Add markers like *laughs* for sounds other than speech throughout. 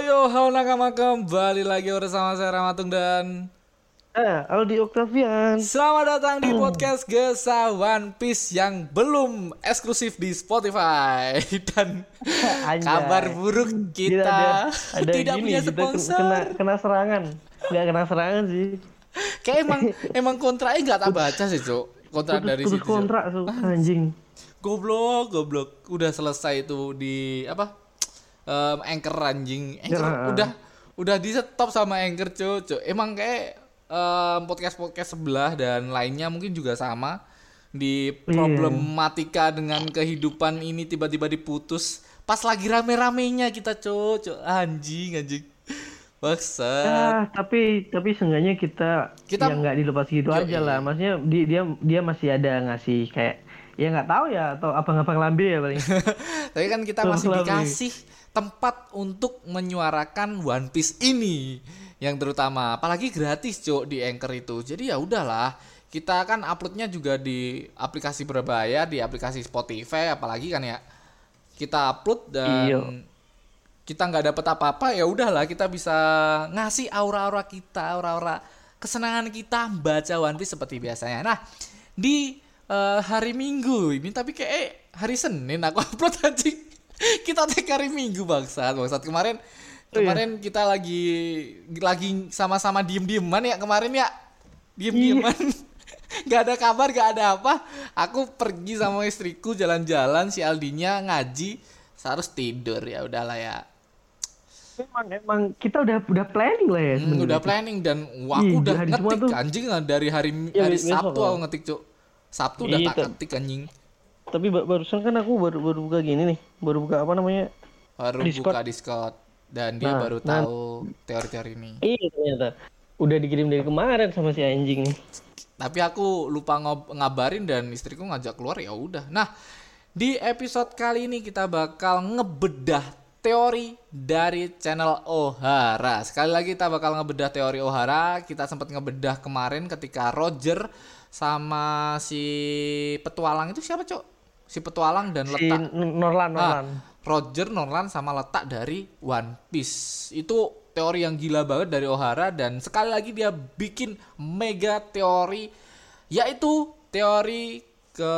Yo halo nakama kembali lagi bersama saya Ramatung dan Eh, Aldi Octavian. selamat datang di podcast Gesa One Piece yang belum eksklusif di Spotify *laughs* dan Anjay. kabar buruk kita ada, ada tidak gini, punya kita sponsor. Kena, kena serangan. Nggak kena serangan sih. Kayak emang emang kontraknya nggak tak baca sih cok. Kontrak Putus, dari putus situ. Kontrak tuh, anjing. Goblok, goblok. Udah selesai itu di apa? Em, anchor anjing. Anchor Ya. udah udah di stop sama anchor. Cuk. Emang kayak em, podcast-podcast sebelah dan lainnya mungkin juga sama di Iya. problematika dengan kehidupan ini tiba-tiba diputus pas lagi rame-ramenya kita. Cuk. Anjing, anjing. Baksa. Ah, tapi tapi seenggaknya kita, Kita- yang nggak dilepas gitu Yo, aja lah. Maksudnya di- dia dia masih ada ngasih kayak ya nggak tahu ya atau abang-abang lambe ya paling. *laughs* Tapi kan kita masih dikasih tempat untuk menyuarakan One Piece ini yang terutama apalagi gratis cok di Anchor itu. Jadi ya udahlah, kita kan uploadnya juga di aplikasi berbahaya di aplikasi Spotify apalagi kan ya. Kita upload dan Iya. kita nggak dapat apa-apa ya udahlah kita bisa ngasih aura-aura kita, aura-aura kesenangan kita baca One Piece seperti biasanya. Nah, di eh, hari Minggu ini tapi kayak eh, hari Senin aku *laughs* upload anjing. *laughs* kita take hari Minggu bangsat, bangsat kemarin Oh, iya. kemarin kita lagi lagi sama-sama diem-dieman ya kemarin ya. Diem-dieman. *laughs* Gak ada kabar, gak ada apa. Aku pergi sama istriku jalan-jalan, si Aldinya ngaji, harus tidur ya udahlah ya. Emang emang kita udah udah planning lah ya Hmm, udah planning dan wah, aku Iya, udah ngetik tuh. anjing lah dari hari Iya, hari Sabtu aku ngetik cuk. Sabtu udah Iya, tak ketik anjing. Tapi ba- barusan kan aku baru baru buka gini nih, baru buka apa namanya? Baru Discord. buka Discord dan dia Nah, baru nah. tahu teori-teori ini. Iya ternyata udah dikirim dari kemarin sama si anjing nih. Tapi aku lupa ngob- ngabarin dan istriku ngajak keluar ya udah. Nah, di episode kali ini kita bakal ngebedah teori dari channel Ohara. Sekali lagi kita bakal ngebedah teori Ohara. Kita sempat ngebedah kemarin ketika Roger sama si petualang itu siapa, Cok? Si petualang dan Si letak N- Norlan Norlan. Ah, Roger, Norlan sama letak dari One Piece. Itu teori yang gila banget dari Ohara dan sekali lagi dia bikin mega teori yaitu teori ke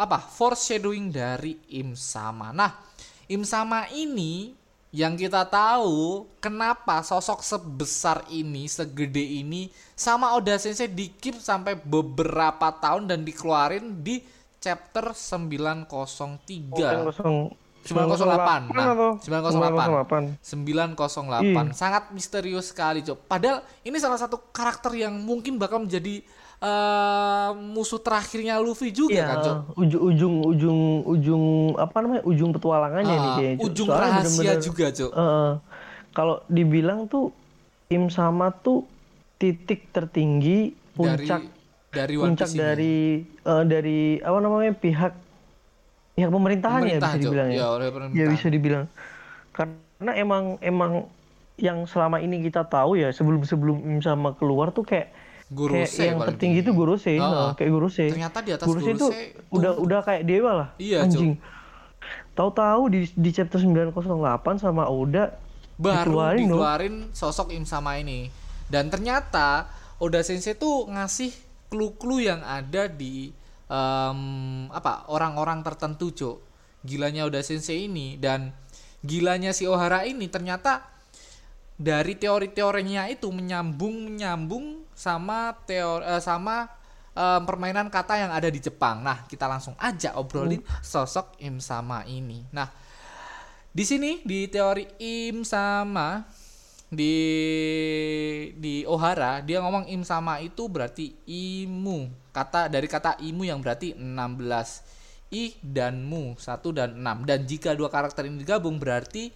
apa? Foreshadowing dari Im Sama. Nah, Im Sama ini yang kita tahu kenapa sosok sebesar ini, segede ini sama Oda Sensei dikip sampai beberapa tahun dan dikeluarin di chapter 903. kosong 908. Nah, atau 908. 908. 908 Iya. sangat misterius sekali cok padahal ini salah satu karakter yang mungkin bakal menjadi eh, musuh terakhirnya Luffy juga Iya, kan cok ujung ujung ujung ujung apa namanya ujung petualangannya nih Ah, kayaknya. Cuk. ujung Soalnya rahasia bener-bener, juga cok eh, kalau dibilang tuh Im sama tuh titik tertinggi puncak dari dari One puncak Piece ini. dari eh, dari apa namanya pihak pihak pemerintahan ya Pemerintah, bisa Cok. dibilang ya. Ya, oleh Ya bisa dibilang. Karena emang emang yang selama ini kita tahu ya sebelum sebelum sama keluar tuh kayak Guru kayak yang tertinggi itu Gorose, Ah, nah, kayak Gorose. ternyata di atas Gorose itu Gorose udah udah kayak dewa lah. Iya, anjing. Tahu-tahu di di chapter 908 sama Oda baru dikeluarin dikeluarin sosok Im Sama ini dan ternyata Oda Sensei tuh ngasih clue-clue yang ada di em, apa orang-orang tertentu cok gilanya Oda Sensei ini dan gilanya si Ohara ini ternyata dari teori-teorinya itu menyambung menyambung sama teori eh, sama em, permainan kata yang ada di Jepang. Nah, kita langsung aja obrolin sosok Im Sama ini. Nah, di sini di teori Im sama di di Ohara dia ngomong Im sama itu berarti imu. Kata dari kata imu yang berarti 16. I dan mu 1 dan 6. Dan jika dua karakter ini digabung berarti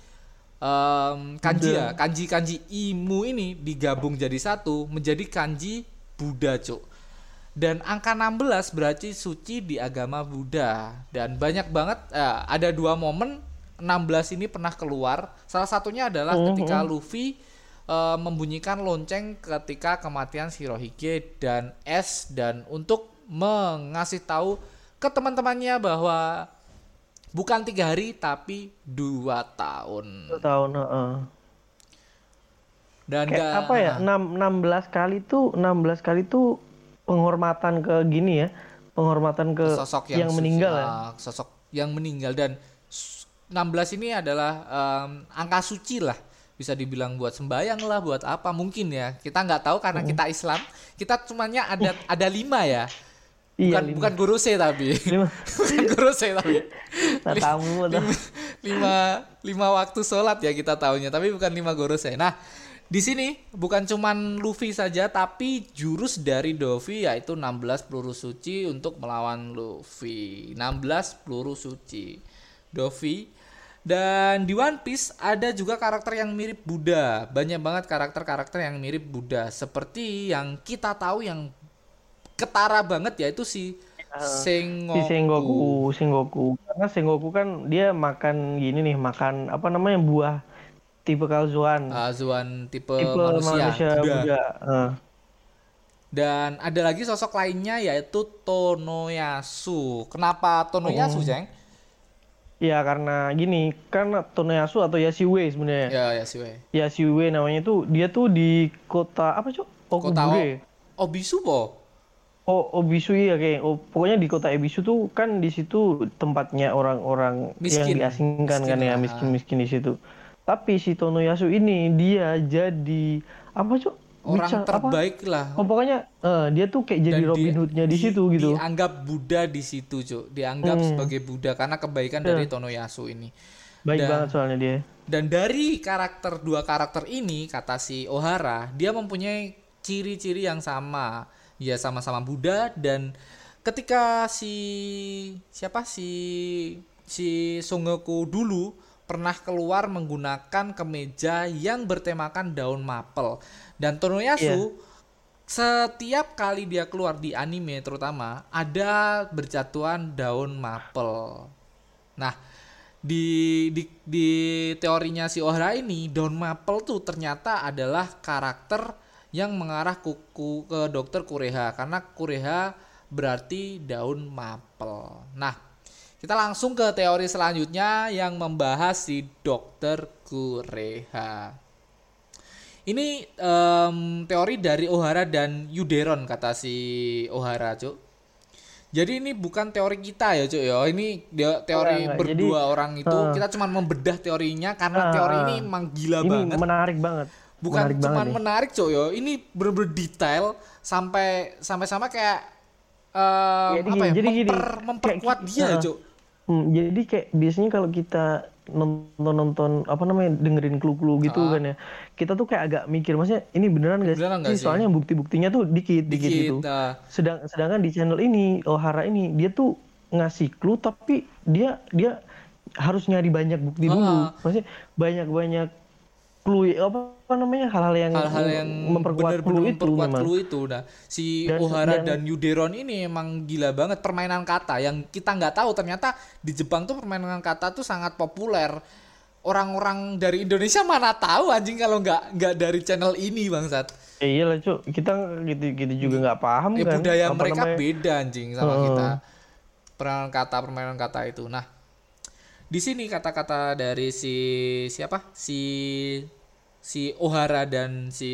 em, kanji ya, kanji-kanji imu ini digabung jadi satu menjadi kanji Buddha, Cuk. Dan angka 16 berarti suci di agama Buddha. Dan banyak banget eh, ada dua momen 16 ini pernah keluar. Salah satunya adalah ketika Luffy eh, membunyikan lonceng ketika kematian Shirohige dan S dan untuk mengasih tahu ke teman-temannya bahwa bukan tiga hari tapi dua tahun. Dua tahun, heeh. Dan kayak nggak- apa ya? 6 16 kali tuh 16 kali tuh penghormatan ke gini ya. Penghormatan ke, sosok yang, yang, meninggal ya. ah, sosok yang meninggal dan 16 ini adalah em, angka suci lah. Bisa dibilang buat sembayang lah buat apa mungkin ya. Kita nggak tahu karena kita Islam. Kita cumanya ada *laughs* ada lima ya. Iya, bukan lima. bukan guru C tapi. Lima. *laughs* bukan guru C tapi. Tamu lima, lima lima waktu sholat ya kita tahunya tapi bukan lima gurus ya nah di sini bukan cuman Luffy saja tapi jurus dari Dovi yaitu 16 peluru suci untuk melawan Luffy. 16 peluru suci. Dovi dan di One Piece ada juga karakter yang mirip Buddha banyak banget karakter-karakter yang mirip Buddha seperti yang kita tahu yang ketara banget yaitu si Sengoku. Si Sengoku, Sengoku. Karena Sengoku kan dia makan gini nih, makan apa namanya buah tipe kalzuan. Ah, Zuan tipe, tipe manusia, manusia, Buddha. Buddha. Eh. Dan ada lagi sosok lainnya yaitu Tonoyasu. Kenapa Tonoyasu, Jeng? Ya karena gini, kan Tonoyasu atau Yasiwe sebenarnya. Ya, ya sih, weh. Yasiwe namanya tuh dia tuh di kota apa cuk? Kota Okubure. o Obisu po. Oh, Obisu ya kayak oh, pokoknya di kota Ebisu tuh kan di situ tempatnya orang-orang yang Miskin. diasingkan kan Miskin ya lah. miskin-miskin di situ. Tapi si Tonoyasu ini dia jadi apa cuk? Orang apa? terbaik lah. Oh pokoknya eh, dia tuh kayak jadi Dan Robin Hoodnya di, di- situ gitu. Hmm. Dianggap Buddha di situ, Cuk. Dianggap sebagai Buddha karena kebaikan Iya. dari Tonoyasu ini. Baik dan- banget soalnya dia. Dan dari karakter dua karakter ini kata si Ohara, dia mempunyai ciri-ciri yang sama. Ya sama-sama Buddha dan ketika si siapa si si Songoku dulu pernah keluar menggunakan kemeja yang bertemakan daun mapel dan Tonoyasu setiap kali dia keluar di anime terutama ada berjatuhan daun mapel. Nah, di, di di teorinya si Ohra ini daun mapel tuh ternyata adalah karakter yang mengarah kuku ke dokter Kureha karena Kureha berarti daun mapel. Nah, kita langsung ke teori selanjutnya yang membahas si dokter Kureha. Ini em, teori dari Ohara dan Yuderon kata si Ohara, Cuk. Jadi ini bukan teori kita ya, Cuk ya. Ini dia teori Enggak, enggak. berdua Jadi, orang itu. eh, kita cuma membedah teorinya karena Ah, teori ini emang gila Ini banget. menarik banget. Bukan menarik cuma banget menarik, Cuk ya. Ini bener-bener detail sampai sampai sama kayak em, Jadi apa ya? gini, jadi gini. memper- memperkuat Kayak- dia, ah. Cuk. Hmm, jadi kayak biasanya kalau kita nonton nonton apa namanya dengerin clue-clue gitu Ah. kan ya kita tuh kayak agak mikir maksudnya ini beneran gak Beneran sih? sih? soalnya bukti-buktinya tuh dikit dikit, Dikit, gitu ah. sedang sedangkan di channel ini Ohara ini dia tuh ngasih clue tapi dia dia harus nyari banyak bukti dulu Ah. maksudnya banyak-banyak clue apa, apa namanya hal-hal yang hal-hal yang memperkuat bener-bener clue itu memperkuat memang clue itu. Nah, si Dan Ohara yang- dan Yuderon ini emang gila banget permainan kata yang kita nggak tahu ternyata di Jepang tuh permainan kata tuh sangat populer. Orang-orang dari Indonesia mana tahu anjing kalau nggak nggak dari channel ini bangsat. Eh, iyalah cuk kita gitu gitu juga nggak paham Ya kan budaya apa mereka namanya. beda anjing sama Heeh. kita. Permainan kata permainan kata itu. Nah, di sini kata-kata dari si siapa? Si si Ohara dan si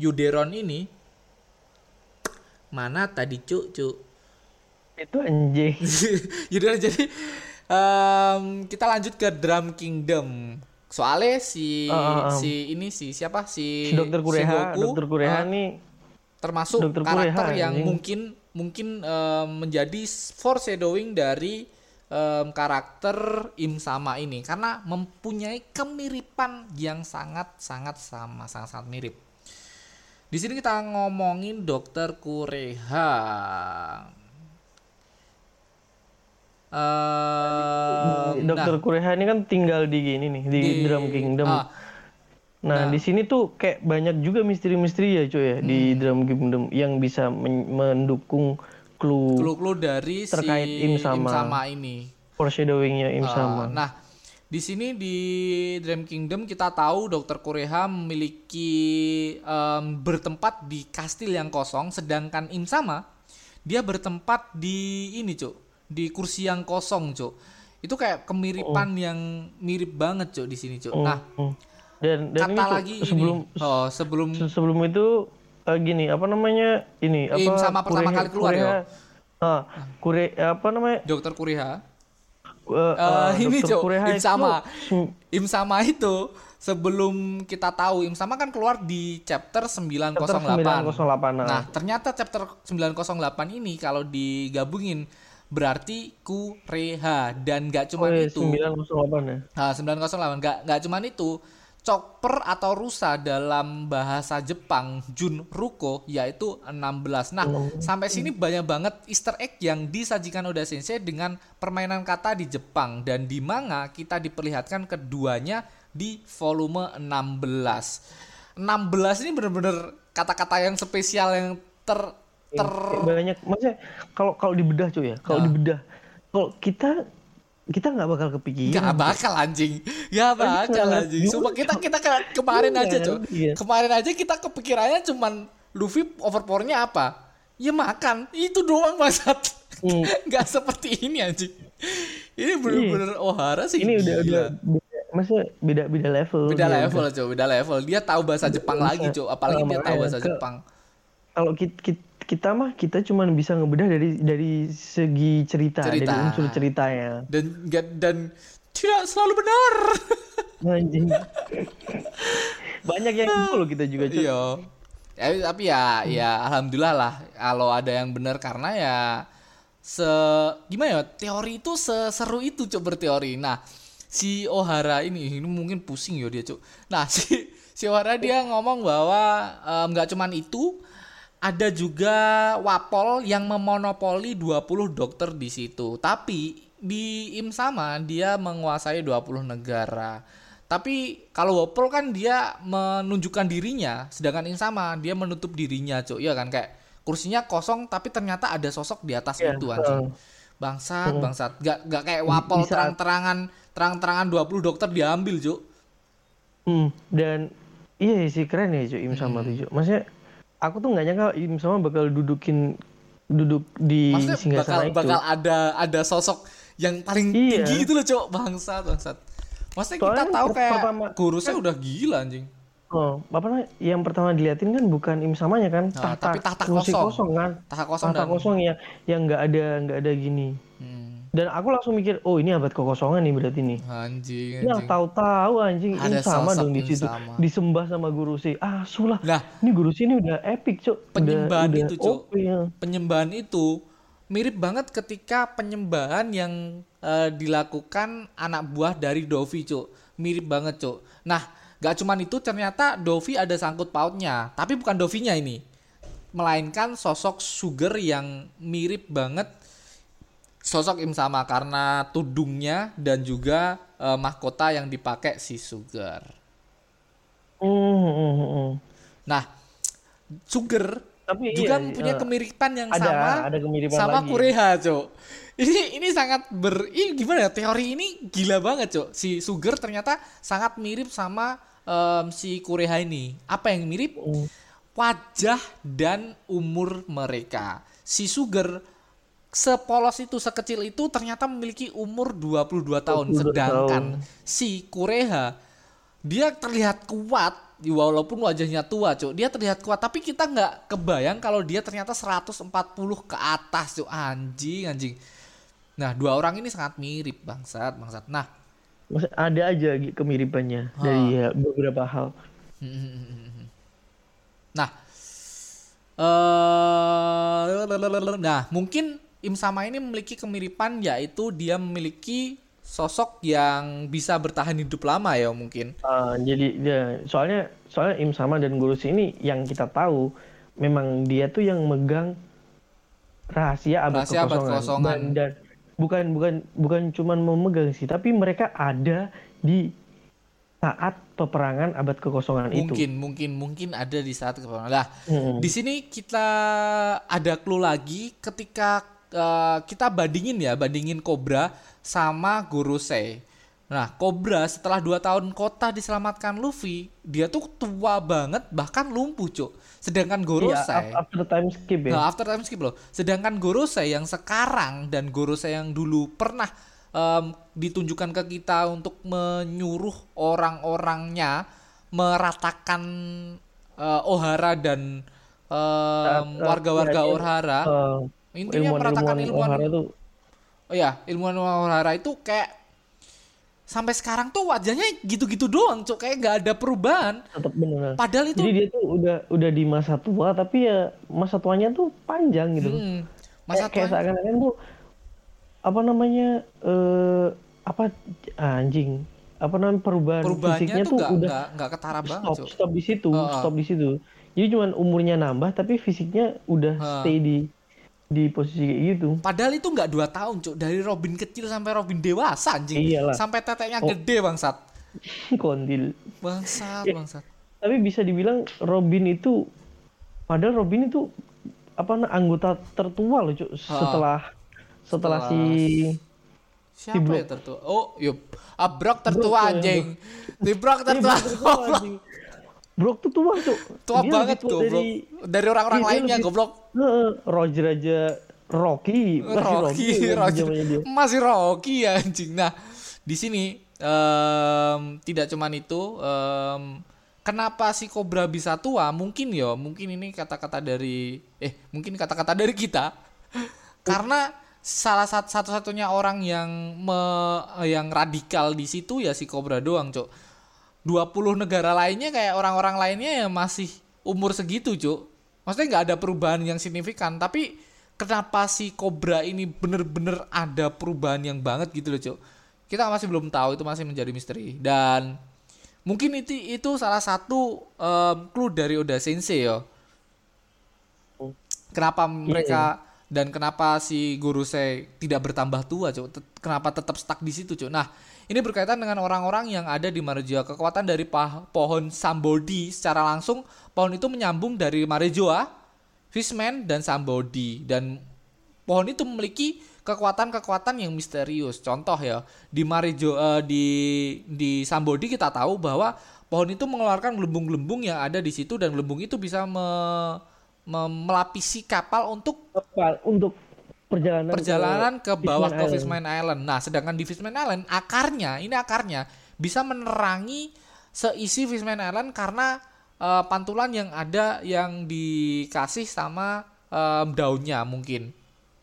Yuderon ini mana tadi cuk cuk itu anjing *laughs* Yaudah jadi em, kita lanjut ke Drum Kingdom. Soalnya si ah. si ini si siapa si si dokter Kureha Sengoku, dokter Kureha eh, nih termasuk Dr. karakter Kureha, yang anjing. mungkin mungkin em, menjadi foreshadowing dari em, karakter Im Sama ini karena mempunyai kemiripan yang sangat sangat sama sangat sangat mirip. Di sini kita ngomongin dokter Kureha. Eh, dokter Kureha ini kan tinggal di gini nih di, Drum Kingdom ah, nah, di sini tuh kayak banyak juga misteri-misteri ya cuy ya di Hmm. Drum Kingdom yang bisa men- mendukung clue clue-clue dari Terkait si Im Sama. ini. foreshadowingnya Im Ah, sama Nah, di sini di Dream Kingdom kita tahu Dokter Kureha memiliki em, bertempat di kastil yang kosong, sedangkan Im Sama dia bertempat di ini cuk, di kursi yang kosong cuk. Itu kayak kemiripan yang mirip banget cuk di sini cuk. Nah, Hmm. Dan dan ini kata tuh lagi sebelum ini. Oh, sebelum se- sebelum itu eh, gini apa namanya ini apa Im sama pertama Kureha- kali keluar ya? Kureha- Ah, Kure apa namanya? Dokter Kuriha eh, Eh, eh, ini Kureha Im itu sama. sem- Im sama itu sebelum kita tahu Im sama kan keluar di chapter 908. chapter 908. Nah, Nah, ternyata chapter 908 ini kalau digabungin berarti Kureha dan gak oh, cuma iya, itu. 908 ya. Nah, 908 nggak nggak cuman itu. Chopper atau rusa dalam bahasa Jepang Junruko yaitu 16. Nah, sampai sini banyak banget easter egg yang disajikan Oda Sensei dengan permainan kata di Jepang dan di manga kita diperlihatkan keduanya di volume 16. 16 ini bener-bener kata-kata yang spesial yang ter ter banyak maksudnya kalau kalau dibedah cuy ya kalau Nah. dibedah kalau kita kita nggak bakal kepikiran. Gak bakal anjing. Gak bakal Iya, anjing. Sumpah iya. kita kita ke- kemarin Iya, aja cok. iya. Kemarin aja kita kepikirannya cuman Luffy overpowernya apa? Ya makan. Itu doang maksat Hmm. *laughs* Gak seperti ini anjing. Ini bener-bener Ohara sih ini udah gila. udah beda, maksudnya beda beda level Beda level cok Beda level. Dia tahu bahasa Jepang lagi cok. Apalagi dia tahu bahasa Jepang. kalau kita, kita mah kita cuma bisa ngebedah dari dari segi cerita, Cerita. dari unsur ceritanya Dan dan Tidak selalu benar *laughs* anjing banyak yang loh kita juga Iya. Ya, tapi ya ya alhamdulillah lah kalau ada yang benar karena ya se gimana ya teori itu seseru itu cuk berteori. Nah, si Ohara ini ini mungkin pusing ya dia cuk. Nah, *laughs* si si Ohara dia ngomong bahwa nggak cuman itu ada juga Wapol yang memonopoli 20 dokter di situ. Tapi di Im sama dia menguasai 20 negara. Tapi kalau Wapol kan dia menunjukkan dirinya, sedangkan Im sama dia menutup dirinya, Cuk. Iya kan kayak kursinya kosong tapi ternyata ada sosok di atas Iya, itu anjing. Bangsat, bangsat. Gak, gak kayak Wapol terang-terangan terang-terangan 20 dokter diambil, Cuk. Hmm, dan iya sih keren ya cuy Im sama Hmm. tuh cuy maksudnya aku tuh nggak nyangka Im sama bakal dudukin duduk di Maksudnya bakal singgasana itu bakal ada ada sosok yang paling Iya. tinggi gitu loh, Cok. Bangsat, bangsat. Maksudnya kita Soalnya tahu per- kayak pertama- gurusnya udah gila anjing. Oh, apa? Yang pertama diliatin kan bukan im samanya kan, Nah, tahta, tapi tahta kursi kosong. kan, Tahta kosong tahta dan kosong yang yang nggak ada nggak ada gini. Hmm, Dan aku langsung mikir, oh ini abad kekosongan nih berarti nih. anjing, Yang anjing. tahu-tahu anjing Ada im sama dong di situ, sama. disembah sama guru si. Ah, sulah. Nah, Ini guru si ini udah epic, Cuk. Udah- Penyembahan udah itu, Cuk. OP, ya. penyembahan itu mirip banget ketika penyembahan yang eh, dilakukan anak buah dari Dovi, Cuk. Mirip banget, Cuk. Nah, gak cuman itu ternyata Dovi ada sangkut pautnya, tapi bukan Dovinya ini. Melainkan sosok Sugar yang mirip banget sosok Im sama karena tudungnya dan juga eh, mahkota yang dipakai si Sugar. Hmm. Nah, Sugar Tapi juga iya, mempunyai eh, kemiripan yang ada- sama ada kemiripan sama lagi. Kureha, Cok. Ini ini sangat ber ini gimana ya teori ini gila banget, Cok. Si Sugar ternyata sangat mirip sama em, si Kureha ini. Apa yang mirip? Hmm. Wajah dan umur mereka. Si Sugar sepolos itu, sekecil itu ternyata memiliki umur 22 tahun 22 sedangkan tahun. si Kureha dia terlihat kuat walaupun wajahnya tua cuk dia terlihat kuat tapi kita nggak kebayang kalau dia ternyata 140 ke atas cuk anjing anjing nah dua orang ini sangat mirip bangsat bangsat nah ada aja kemiripannya Ah. dari ya, beberapa hal. *laughs* nah eh nah mungkin Im sama ini memiliki kemiripan yaitu dia memiliki sosok yang bisa bertahan hidup lama ya mungkin Ah, jadi ya, soalnya soalnya Im sama dan Guru Si ini yang kita tahu memang dia tuh yang megang rahasia abad Rahasia abad kekosongan. kekosongan. Dan, dan bukan bukan bukan cuman memegang sih, tapi mereka ada di saat peperangan abad kekosongan itu. mungkin mungkin mungkin ada di saat keperangan lah Hmm. Di sini kita ada clue lagi ketika eh, kita bandingin ya, bandingin Cobra sama Gorosei. Nah, Cobra setelah 2 tahun kota diselamatkan Luffy, dia tuh tua banget bahkan lumpuh, Cuk. Sedangkan Iya, Gorosei af- after time skip ya. Nah, after time skip loh. Sedangkan Gorosei yang sekarang dan Gorosei yang dulu pernah em, ditunjukkan ke kita untuk menyuruh orang-orangnya meratakan eh, Ohara dan warga-warga dia, Ohara. eh, Intinya meratakan ilmuwan Ohara tuh Oh ya, ilmuwan Ohara itu kayak sampai sekarang tuh wajahnya gitu-gitu doang, cok kayak nggak ada perubahan. tetap benar. Padahal itu Jadi dia tuh udah udah di masa tua tapi ya masa tuanya tuh panjang gitu. hmm, masa kayak, kayak seakan-akan tuh apa namanya eh apa anjing apa namanya perubahan perubahannya fisiknya tuh tuh nggak udah nggak nggak ketara banget, stop cok. stop di situ Heeh. stop di situ jadi cuman umurnya nambah tapi fisiknya udah Heeh. stay di di posisi kayak gitu Padahal itu nggak dua tahun, cok. Dari Robin kecil sampai Robin dewasa, anjing. Iyalah. Sampai teteknya Oh. gede, bangsat. *laughs* kontil Bangsat, Ya. bangsat. tapi bisa dibilang Robin itu padahal Robin itu apa anggota tertua loh Cuk, setelah setelah si Siapa Brock. ya tertua? Oh, yup. Ah, Brock tertua ya, anjing. Iya, *laughs* tertua. Tertua, anjing. Brock tuh tua tuh Tua Dia banget lebih tua goblok. dari Dari orang-orang Iya, lainnya lebih- goblok. Roger aja Rocky masih Rocky, Rocky, Rocky. zamannya dia. Masih Rocky ya *laughs* anjing. Nah, di sini em, tidak cuman itu em, kenapa si Cobra bisa tua? Mungkin ya, mungkin ini kata-kata dari eh mungkin kata-kata dari kita. *laughs* Karena salah satu satu-satunya orang yang me- yang radikal di situ ya si Cobra doang, Cok. 20 negara lainnya kayak orang-orang lainnya ya masih umur segitu, Cuk. Maksudnya nggak ada perubahan yang signifikan, tapi kenapa si Cobra ini bener-bener ada perubahan yang banget gitu loh, Cuk. Kita masih belum tahu, itu masih menjadi misteri. Dan mungkin itu itu salah satu em, clue dari Oda Sensei ya. Kenapa mereka dan kenapa si Guru Sei tidak bertambah tua, Cuk? Kenapa tetap stuck di situ, Cuk? Nah, ini berkaitan dengan orang-orang yang ada di Marejoa. Kekuatan dari pohon Sambodi secara langsung pohon itu menyambung dari Marejoa, Fishman dan Sambodi dan pohon itu memiliki kekuatan-kekuatan yang misterius. Contoh ya, di Marejo eh, di di Sambodi kita tahu bahwa pohon itu mengeluarkan gelembung-gelembung yang ada di situ dan gelembung itu bisa me- me- melapisi kapal untuk Kapal untuk perjalanan perjalanan ke bawah ke Fishman Fishman Island. Nah, sedangkan di Fishman Island akarnya, ini akarnya bisa menerangi seisi Fishman Island karena eh, pantulan yang ada yang dikasih sama em, daunnya mungkin.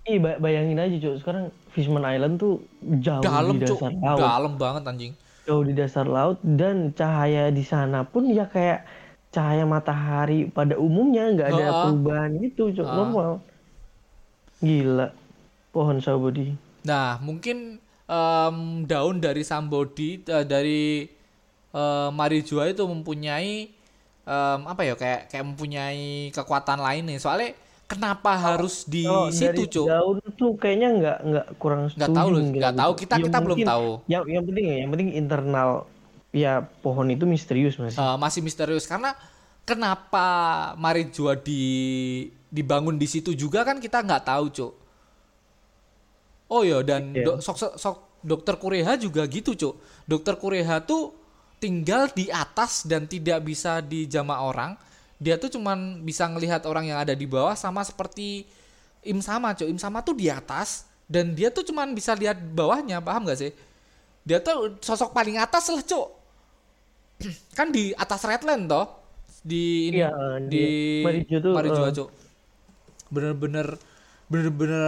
Ih, ba- bayangin aja Cuk, sekarang Fishman Island tuh jauh Dalam, di Cuk. dasar laut. Dalam banget anjing. Jauh di dasar laut dan cahaya di sana pun ya kayak cahaya matahari pada umumnya nggak ada Ha-ha. perubahan gitu, Cuk, Ha. normal. Gila. Pohon sabodi. Nah, mungkin em, daun dari Sambodi eh, dari eh, Marijua itu mempunyai em, apa ya kayak kayak mempunyai kekuatan lain nih. Soalnya kenapa harus di Kalau situ, Cuk? daun tuh kayaknya nggak nggak kurang Nggak tahu loh, nggak aku, tahu. Kita Ya kita belum mungkin- tahu. Yang yang penting ya, yang penting internal ya pohon itu misterius masih. Eh, masih misterius karena kenapa Marijua di dibangun di situ juga kan kita nggak tahu, Cuk. Oh iya dan dok- sok, sok, sok dokter Kureha juga gitu, Cuk. Dokter Kureha tuh tinggal di atas dan tidak bisa dijama orang. Dia tuh cuman bisa ngelihat orang yang ada di bawah sama seperti Im sama, Cuk. Im sama tuh di atas dan dia tuh cuman bisa lihat bawahnya, paham gak sih? Dia tuh sosok paling atas lah, Cuk. *clears throat* kan di atas Redland toh di ini Iya, di di Marijo tuh, Marijo, eh. Bener-bener bener-bener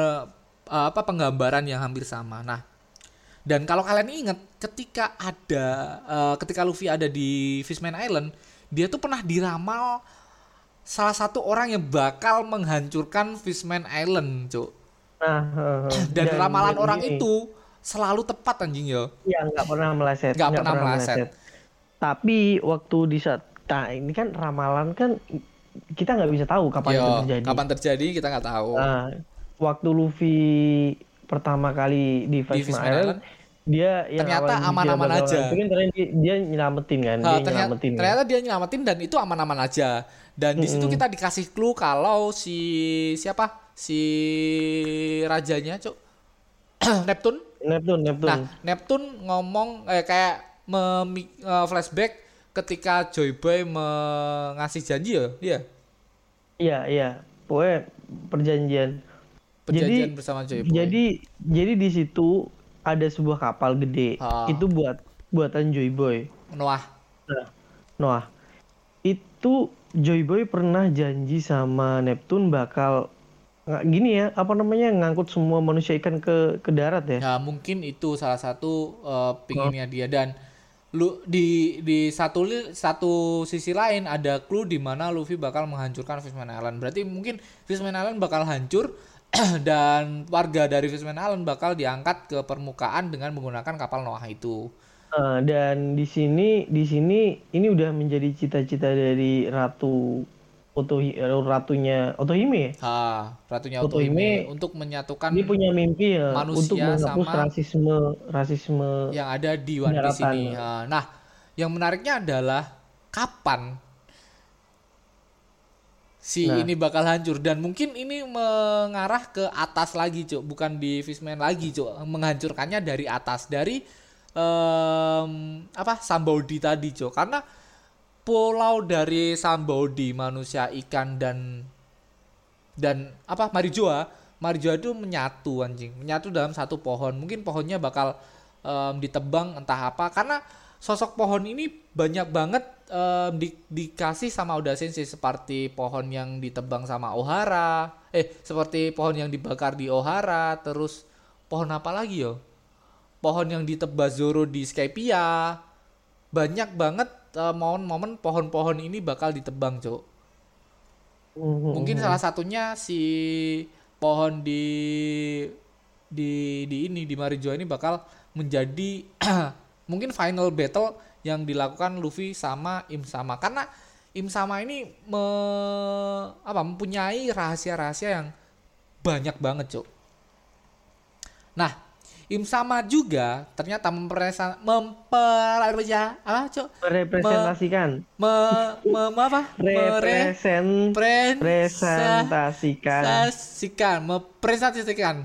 uh, apa penggambaran yang hampir sama. Nah, dan kalau kalian ingat ketika ada uh, ketika Luffy ada di Fishman Island, dia tuh pernah diramal salah satu orang yang bakal menghancurkan Fishman Island, Cuk. Nah, *clears throat* heeh. Dan, ramalan dan orang ini- itu selalu tepat anjing yo. Ya nggak pernah meleset. Nggak pernah meleset. Tapi waktu di saat nah ini kan ramalan kan kita nggak bisa tahu kapan itu Yo, terjadi. kapan terjadi kita nggak tahu. Nah, waktu Luffy pertama kali di Fishman Island, dia yang ternyata aman-aman aja. hancurin, ternyata dia, dia nyelamatin kan, Nah, dia ternyata, nyelamatin. kan. ternyata dia nyelamatin dan itu aman-aman aja. Dan di situ kita dikasih clue kalau si siapa? Si rajanya, Cuk. *clears throat* Neptune. Neptune, Neptune. Nah, Neptune ngomong eh, kayak memi- eh, flashback ketika Joy Boy mengasih janji ya, dia Iya, iya. Pokoknya perjanjian. perjanjian Jadi- bersama Joy Boy. Jadi jadi di situ ada sebuah kapal gede. Ah. Itu buat buatan Joy Boy. Noah. Nah, Noah. itu Joy Boy pernah janji sama Neptune bakal nggak gini ya apa namanya ngangkut semua manusia ikan ke ke darat ya Ya mungkin itu salah satu uh, pinginnya dia dan lu di di satu li- satu sisi lain ada clue di mana Luffy bakal menghancurkan Fishman Island. Berarti mungkin Fishman Island bakal hancur *clears throat* dan warga dari Fishman Island bakal diangkat ke permukaan dengan menggunakan kapal Noah itu. Eh, dan di sini di sini ini udah menjadi cita-cita dari ratu Oto ratunya Otohime ya Ha, ratunya Otohime, Otohime untuk menyatukan dia punya mimpi ya manusia untuk menghapus sama- rasisme rasisme yang ada di One Piece ini. Ha, Nah, yang menariknya adalah kapan si Nah. ini bakal hancur dan mungkin ini mengarah ke atas lagi, Cuk, bukan di Fishman lagi, Cuk. Menghancurkannya dari atas dari em, apa? Sambaudi tadi, Cuk. Karena pulau dari Sambaudi, manusia, ikan dan dan apa Marijoa Marijoa itu menyatu anjing. Menyatu dalam satu pohon. Mungkin pohonnya bakal em, ditebang entah apa. Karena sosok pohon ini banyak banget em, di- dikasih sama Oda Sensei seperti pohon yang ditebang sama Ohara. Eh seperti pohon yang dibakar di Ohara. Terus pohon apa lagi yo? Pohon yang ditebas Zoro di Skypia. Banyak banget eh, momen-momen pohon-pohon ini bakal ditebang cok Mhm. mungkin salah satunya si pohon di di di ini di Marijo ini bakal menjadi *clears throat* mungkin final battle yang dilakukan Luffy sama Im Sama karena Im Sama ini me, apa mempunyai rahasia-rahasia yang banyak banget cuk. Nah Im Sama juga ternyata memperesa memper ya apa cuk? Merepresentasikan. Me, me, me apa? Pren- presentasikan presentasikan mepresentasikan.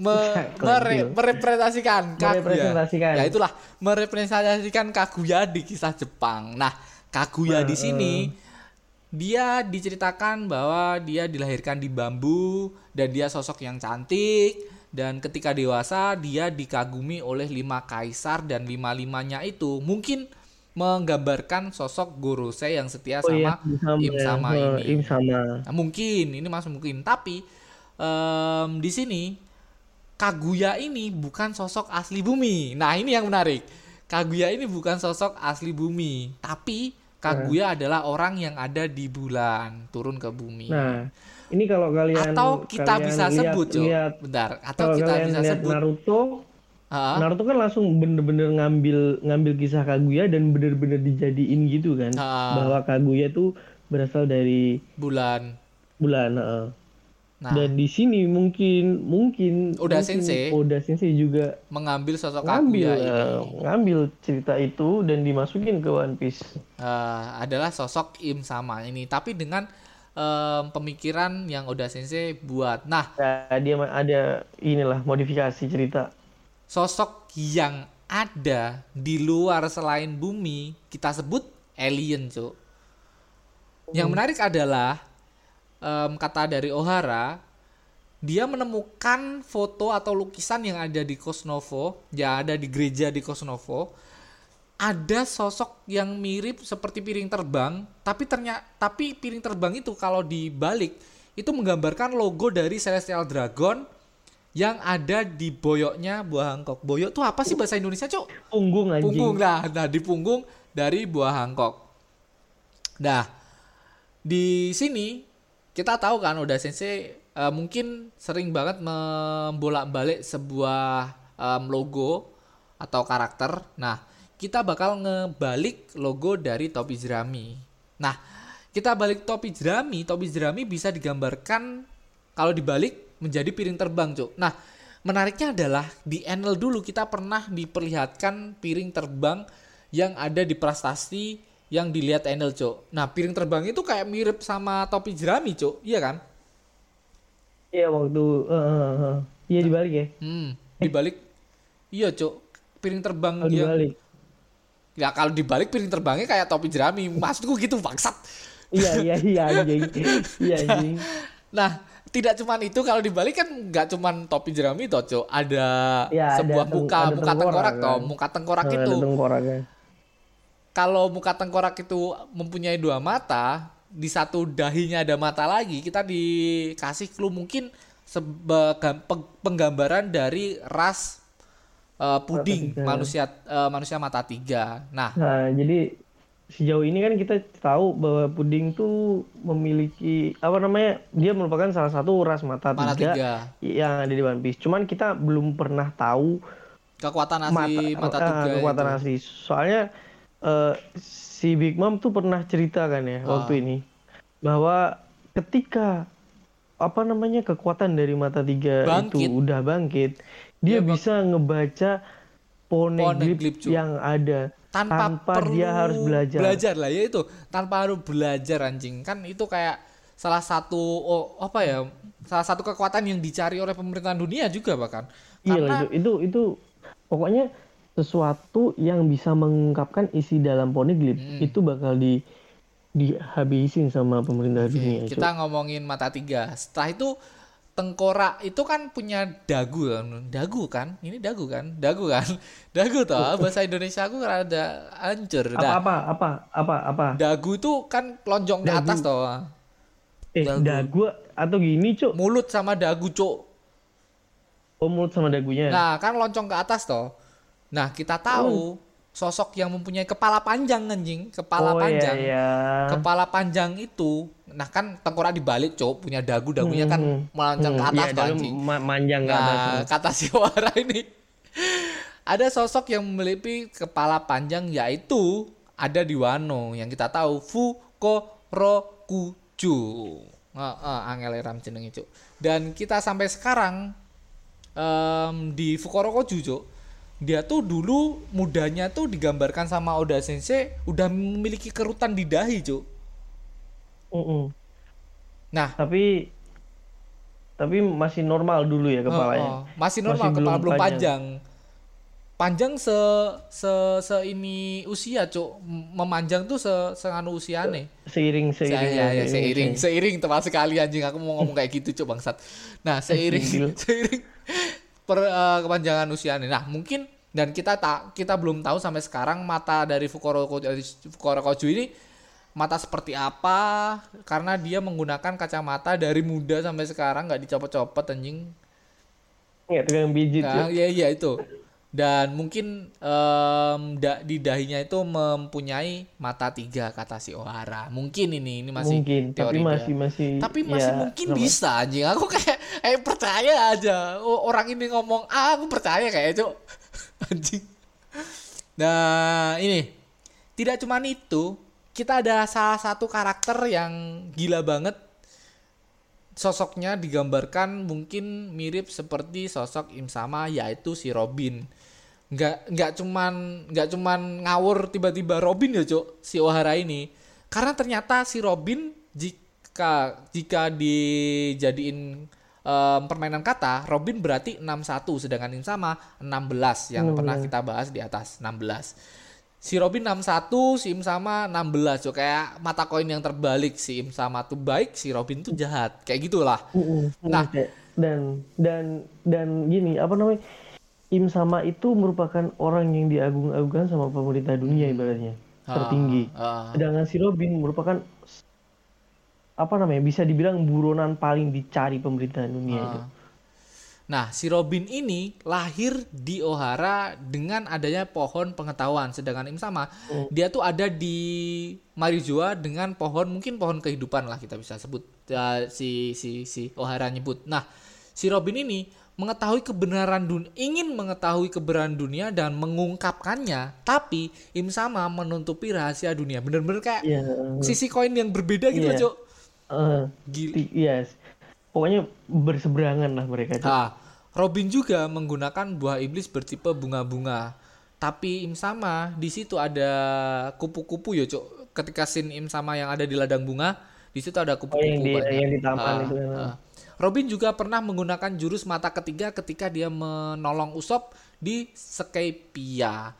Me, mere- merepresentasikan. Merepresentasikan. ya itulah. Merepresentasikan Kaguya di kisah Jepang. Nah Kaguya di sini dia diceritakan bahwa dia dilahirkan di bambu dan dia sosok yang cantik dan ketika dewasa dia dikagumi oleh lima kaisar dan lima limanya itu mungkin menggambarkan sosok Gorosei yang setia oh iya sama Im sama Eh, ini. im sama Nah, mungkin ini masih mungkin tapi em, di sini Kaguya ini bukan sosok asli bumi. Nah ini yang menarik. Kaguya ini bukan sosok asli bumi, tapi Kaguya adalah orang yang ada di bulan turun ke bumi. nah ini kalau kalian atau kita kalian bisa lihat- sebut, Cok. lihat, Bentar. Atau kalau kita kalian bisa lihat sebut. Naruto Ah, Naruto kan langsung bener-bener ngambil ngambil kisah Kaguya dan bener-bener dijadiin gitu kan Ah. bahwa Kaguya tuh berasal dari bulan. bulan heeh. Nah, dan di sini mungkin mungkin Oda mungkin Sensei Oda Sensei juga mengambil sosok ngambil Kaguya ini. eh, ngambil cerita itu dan dimasukin ke One Piece eh, adalah sosok Im sama ini tapi dengan em, pemikiran yang Oda Sensei buat. Nah, Nah, dia ada inilah modifikasi cerita sosok yang ada di luar selain bumi kita sebut alien, Cuk. Yang menarik adalah em, kata dari Ohara dia menemukan foto atau lukisan yang ada di Kosnovo, yang ada di gereja di Kosnovo. Ada sosok yang mirip seperti piring terbang, tapi ternyata tapi piring terbang itu kalau dibalik itu menggambarkan logo dari Celestial Dragon yang ada di boyoknya buah Hancock. Boyok tuh apa sih bahasa Indonesia, Cuk? punggung anjing Punggung nah, nah di punggung dari buah Hancock. Nah, di sini kita tahu kan Oda Sensei eh, mungkin sering banget membolak-balik sebuah em, logo atau karakter. Nah, kita bakal ngebalik logo dari topi jerami. Nah, kita balik topi jerami, topi jerami bisa digambarkan kalau dibalik menjadi piring terbang, Cuk. Nah, menariknya adalah di Enel dulu kita pernah diperlihatkan piring terbang yang ada di prestasi yang dilihat Enel, Cuk. Nah, piring terbang itu kayak mirip sama topi jerami, Cuk. Iya kan? iya waktu eh. iya dibalik ya Hmm, dibalik iya, Cuk. Piring terbang kalau yang dibalik ya kalau dibalik piring terbangnya kayak topi jerami. Maksudku gitu, bangsat. iya iya iya anjing iya *laughs* anjing Nah, tidak cuman itu kalau dibalik kan nggak cuman topi jerami toh, Cuk. Ada Ya, ada sebuah teng- muka, ada muka tengkorak tengkorak toh, kan. muka tengkorak Nah, itu. ada tengkoraknya kalau muka tengkorak itu mempunyai dua mata, di satu dahinya ada mata lagi, kita dikasih clue mungkin sebagai penggambaran dari ras uh, puding tiga. manusia uh, manusia mata tiga. Nah, Nah, jadi sejauh ini kan kita tahu bahwa puding tuh memiliki apa namanya? Dia merupakan salah satu ras mata, Mata tiga, tiga. yang ada di One Piece. Cuman kita belum pernah tahu kekuatan asli mata, ah, tiga kekuatan itu. asli. Soalnya eh, si Big Mom tuh pernah cerita kan ya Ah. waktu ini bahwa ketika apa namanya kekuatan dari mata tiga Bangkit. itu udah bangkit, Dia bisa ngebaca Poneglyph, yang ada tanpa, perlu dia harus belajar. lah ya itu tanpa harus belajar anjing kan itu kayak salah satu oh, apa ya salah satu kekuatan yang dicari oleh pemerintahan dunia juga bahkan Iya karena itu, itu itu pokoknya sesuatu yang bisa mengungkapkan isi dalam poneglyph Mm. itu bakal di dihabisin sama pemerintah dunia. Oke, kita ngomongin mata tiga. Setelah itu tengkorak itu kan punya dagu kan dagu kan? Ini dagu kan? Dagu kan? *laughs* Dagu toh bahasa Indonesia aku rada hancur apa apa apa apa apa? Dagu itu kan lonjong ke atas toh. Eh dagu. dagu atau gini cuk? Mulut sama dagu cok oh mulut sama dagunya. Nah, kan loncong ke atas toh. Nah, kita tahu sosok yang mempunyai kepala panjang anjing, kepala oh panjang. iya, iya. Kepala panjang itu, nah kan tengkorak dibalik, Cok, punya dagu, dagunya kan Hmm, melonjang ke Hmm, atas iya, toh dalam anjing. ma- manjang ke atas Nah, kata si Wara ini ada sosok yang memiliki kepala panjang yaitu ada di Wano yang kita tahu Fukorokuju. Heeh, angel ram jenenge, Cuk. Dan kita sampai sekarang em, di Fukorokuju, Cuk. Dia tuh dulu mudanya tuh digambarkan sama Oda Sensei udah memiliki kerutan di dahi, Cuk. Mm-mm. Nah, tapi tapi masih normal dulu ya kepalanya Oh, oh. Masih normal Masih kepala belum panjang. panjang. Panjang se se se ini usia, Cuk. Memanjang tuh se senganu usiane. seiring Se seiring ya, ya, seiring, seiring tepat sekali anjing aku mau ngomong kayak gitu, Cuk, bangsat. Nah, seiring *laughs* seiring per eh, kepanjangan usiane. Nah, mungkin dan kita tak kita belum tahu sampai sekarang mata dari Fukuro Fukuro Koju ini mata seperti apa karena dia menggunakan kacamata dari muda sampai sekarang nggak dicopot-copot anjing ya tukang pijit Nah, Cuk. iya iya itu. Dan mungkin em, da- di dahinya itu mempunyai mata tiga kata si Ohara. Mungkin ini ini masih mungkin tapi teori dia. masih masih Tapi masih ya, mungkin nama- bisa anjing. Aku kayak eh percaya aja. Oh, orang ini ngomong ah aku percaya kayak itu. *laughs* anjing. Nah, ini tidak cuman itu, kita ada salah satu karakter yang gila banget sosoknya digambarkan mungkin mirip seperti sosok Im Sama yaitu si Robin. Nggak nggak cuman nggak cuman ngawur tiba-tiba Robin ya, Cuk, si Ohara ini. Karena ternyata si Robin jika jika dijadiin em, permainan kata, Robin berarti 61 sedangkan Im Sama 16 yang pernah kita bahas di atas 16 si Robin 61, si Im sama 16 Cuk. kayak mata koin yang terbalik si Im sama tuh baik, si Robin tuh jahat. Kayak gitulah. Mm-mm. Nah. Dan dan dan gini apa namanya Im sama itu merupakan orang yang diagung-agungkan sama pemerintah dunia ibaratnya tertinggi. Ah, ah. Sedangkan si Robin merupakan apa namanya bisa dibilang buronan paling dicari pemerintahan dunia itu. Ah. Nah, si Robin ini lahir di Ohara dengan adanya pohon pengetahuan, sedangkan Im sama dia tuh ada di Marijoa dengan pohon mungkin pohon kehidupan lah kita bisa sebut Ya, si si si Ohara nyebut. Nah, si Robin ini mengetahui kebenaran dunia, ingin mengetahui kebenaran dunia dan mengungkapkannya, tapi Im sama menutupi rahasia dunia. Bener-bener kayak Iya. sisi koin yang berbeda gitu loh, Cuk. eh, Gila. yes. Pokoknya berseberangan lah mereka. Ah, Robin juga menggunakan buah iblis bertipe bunga-bunga. Tapi Im sama di situ ada kupu-kupu ya, Cuk. Ketika scene Im sama yang ada di ladang bunga, di situ ada Oh, kupu-kupu yang di banyak. yang di taman Ah, itu kan. ah. Robin juga pernah menggunakan jurus mata ketiga ketika dia menolong Usop di Skypia.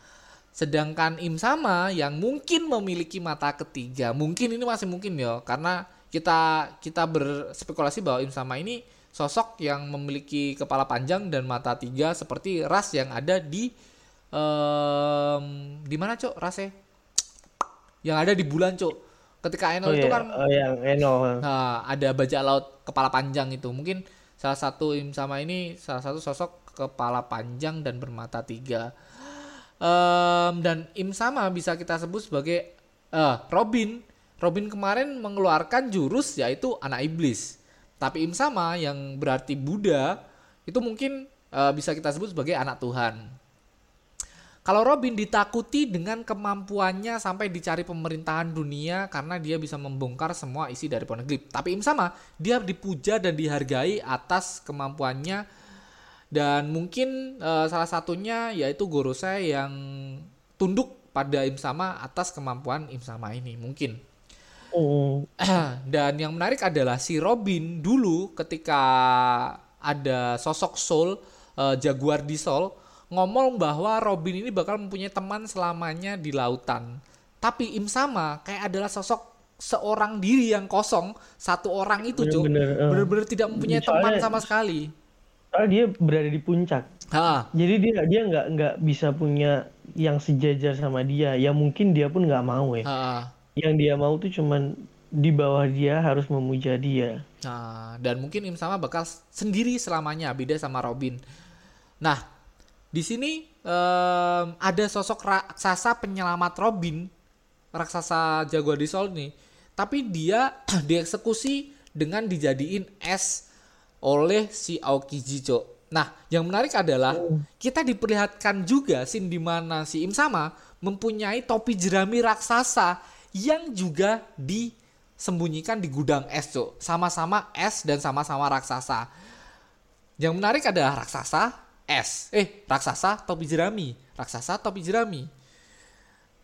Sedangkan Im sama yang mungkin memiliki mata ketiga, mungkin ini masih mungkin ya, karena kita kita berspekulasi bahwa Im sama ini sosok yang memiliki kepala panjang dan mata tiga seperti ras yang ada di em, di mana cok rasnya yang ada di bulan cuk ketika Enol Oh itu iya, kan oh, yang Enol. Nah, ada bajak laut kepala panjang itu. Mungkin salah satu Im sama ini salah satu sosok kepala panjang dan bermata tiga. Em, dan Im sama bisa kita sebut sebagai eh Robin. Robin kemarin mengeluarkan jurus yaitu anak iblis. Tapi Im sama yang berarti Buddha itu mungkin eh, bisa kita sebut sebagai anak Tuhan. Kalau Robin ditakuti dengan kemampuannya sampai dicari pemerintahan dunia karena dia bisa membongkar semua isi dari Poneglyph. Tapi Im sama, dia dipuja dan dihargai atas kemampuannya dan mungkin eh, salah satunya yaitu Gorosei yang tunduk pada Im sama atas kemampuan Im sama ini mungkin. Oh, *clears throat* Dan yang menarik adalah si Robin dulu ketika ada sosok Soul eh, Jaguar di Soul ngomong bahwa Robin ini bakal mempunyai teman selamanya di lautan. Tapi Im sama kayak adalah sosok seorang diri yang kosong, satu orang itu, Cuk. Bener-bener, eh. Bener-bener tidak mempunyai teman Soalnya- sama sekali. soalnya dia berada di puncak. Ha, Jadi dia dia nggak nggak bisa punya yang sejajar sama dia. Ya mungkin dia pun nggak mau ya. ha. Yang dia mau tuh cuman di bawah dia harus memuja dia. Nah, dan mungkin Im sama bakal sendiri selamanya beda sama Robin. Nah, di sini em, ada sosok raksasa penyelamat Robin, raksasa Jaguar di Sol nih. Tapi dia *clears throat* dieksekusi dengan dijadiin es oleh si Aokiji, Cok. Nah, yang menarik adalah kita diperlihatkan juga scene di mana si Im sama mempunyai topi jerami raksasa yang juga disembunyikan di gudang es, Cok. Sama-sama es dan sama-sama raksasa. Yang menarik adalah raksasa es. Eh, raksasa topi jerami. Raksasa topi jerami.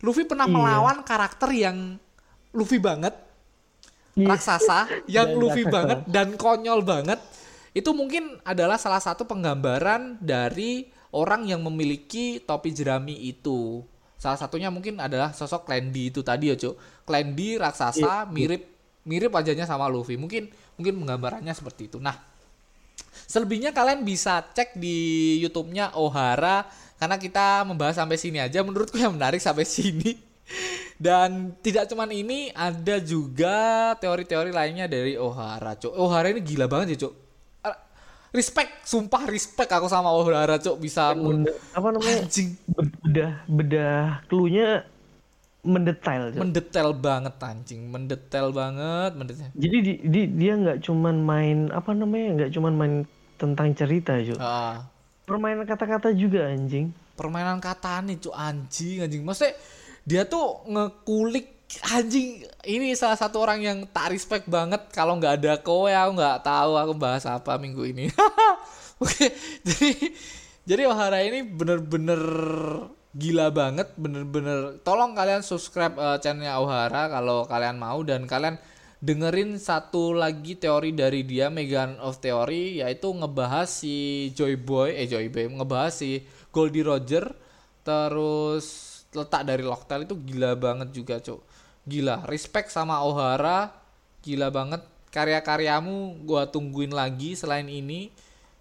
Luffy pernah Iya. melawan karakter yang Luffy banget, Iya. raksasa yang Dan Luffy raksasa. banget dan konyol banget. Itu mungkin adalah salah satu penggambaran dari orang yang memiliki topi jerami itu. Salah satunya mungkin adalah sosok Clandy itu tadi ya, Cuk. Clandy raksasa mirip mirip wajahnya sama Luffy. Mungkin mungkin penggambarannya seperti itu. Nah, Selebihnya kalian bisa cek di YouTube-nya Ohara karena kita membahas sampai sini aja menurutku yang menarik sampai *laughs* sini. Dan tidak cuman ini ada juga teori-teori lainnya dari Ohara, Cuk. Ohara ini gila banget ya, Cuk. Respect, sumpah respect aku sama Ohara, Cuk. Bisa men- apa namanya? anjing Bedah bedah cluenya mendetail. Cok. mendetail banget anjing, mendetail banget, mendetail. Jadi di, di- dia nggak cuman main apa namanya? nggak cuman main tentang cerita, Cok. Ah. Permainan kata-kata juga anjing. permainan kata nih cu anjing anjing maksudnya dia tuh ngekulik anjing ini salah satu orang yang tak respect banget kalau nggak ada kowe aku nggak tahu aku bahas apa minggu ini. *laughs* Oke jadi jadi Ohara ini bener-bener gila banget bener-bener tolong kalian subscribe eh, channelnya Ohara kalau kalian mau dan kalian dengerin satu lagi teori dari dia Megan of Theory yaitu ngebahas si Joy Boy eh Joy Boy ngebahas si Goldie Roger terus letak dari Locktail itu gila banget juga cok gila respect sama Ohara gila banget karya-karyamu gua tungguin lagi selain ini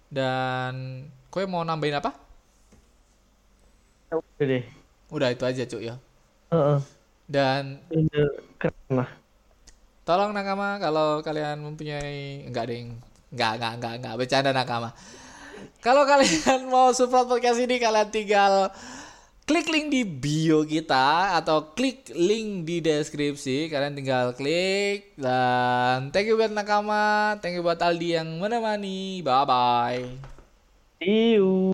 dan kowe mau nambahin apa Udah deh. udah itu aja cok ya Heeh. dan Udah keren lah. Tolong nakama kalau kalian mempunyai enggak ding. Enggak, enggak, enggak, enggak bercanda nakama. Kalau kalian *laughs* mau support podcast ini kalian tinggal klik link di bio kita atau klik link di deskripsi. Kalian tinggal klik dan thank you buat nakama. Thank you buat Aldi yang menemani. Bye bye see you.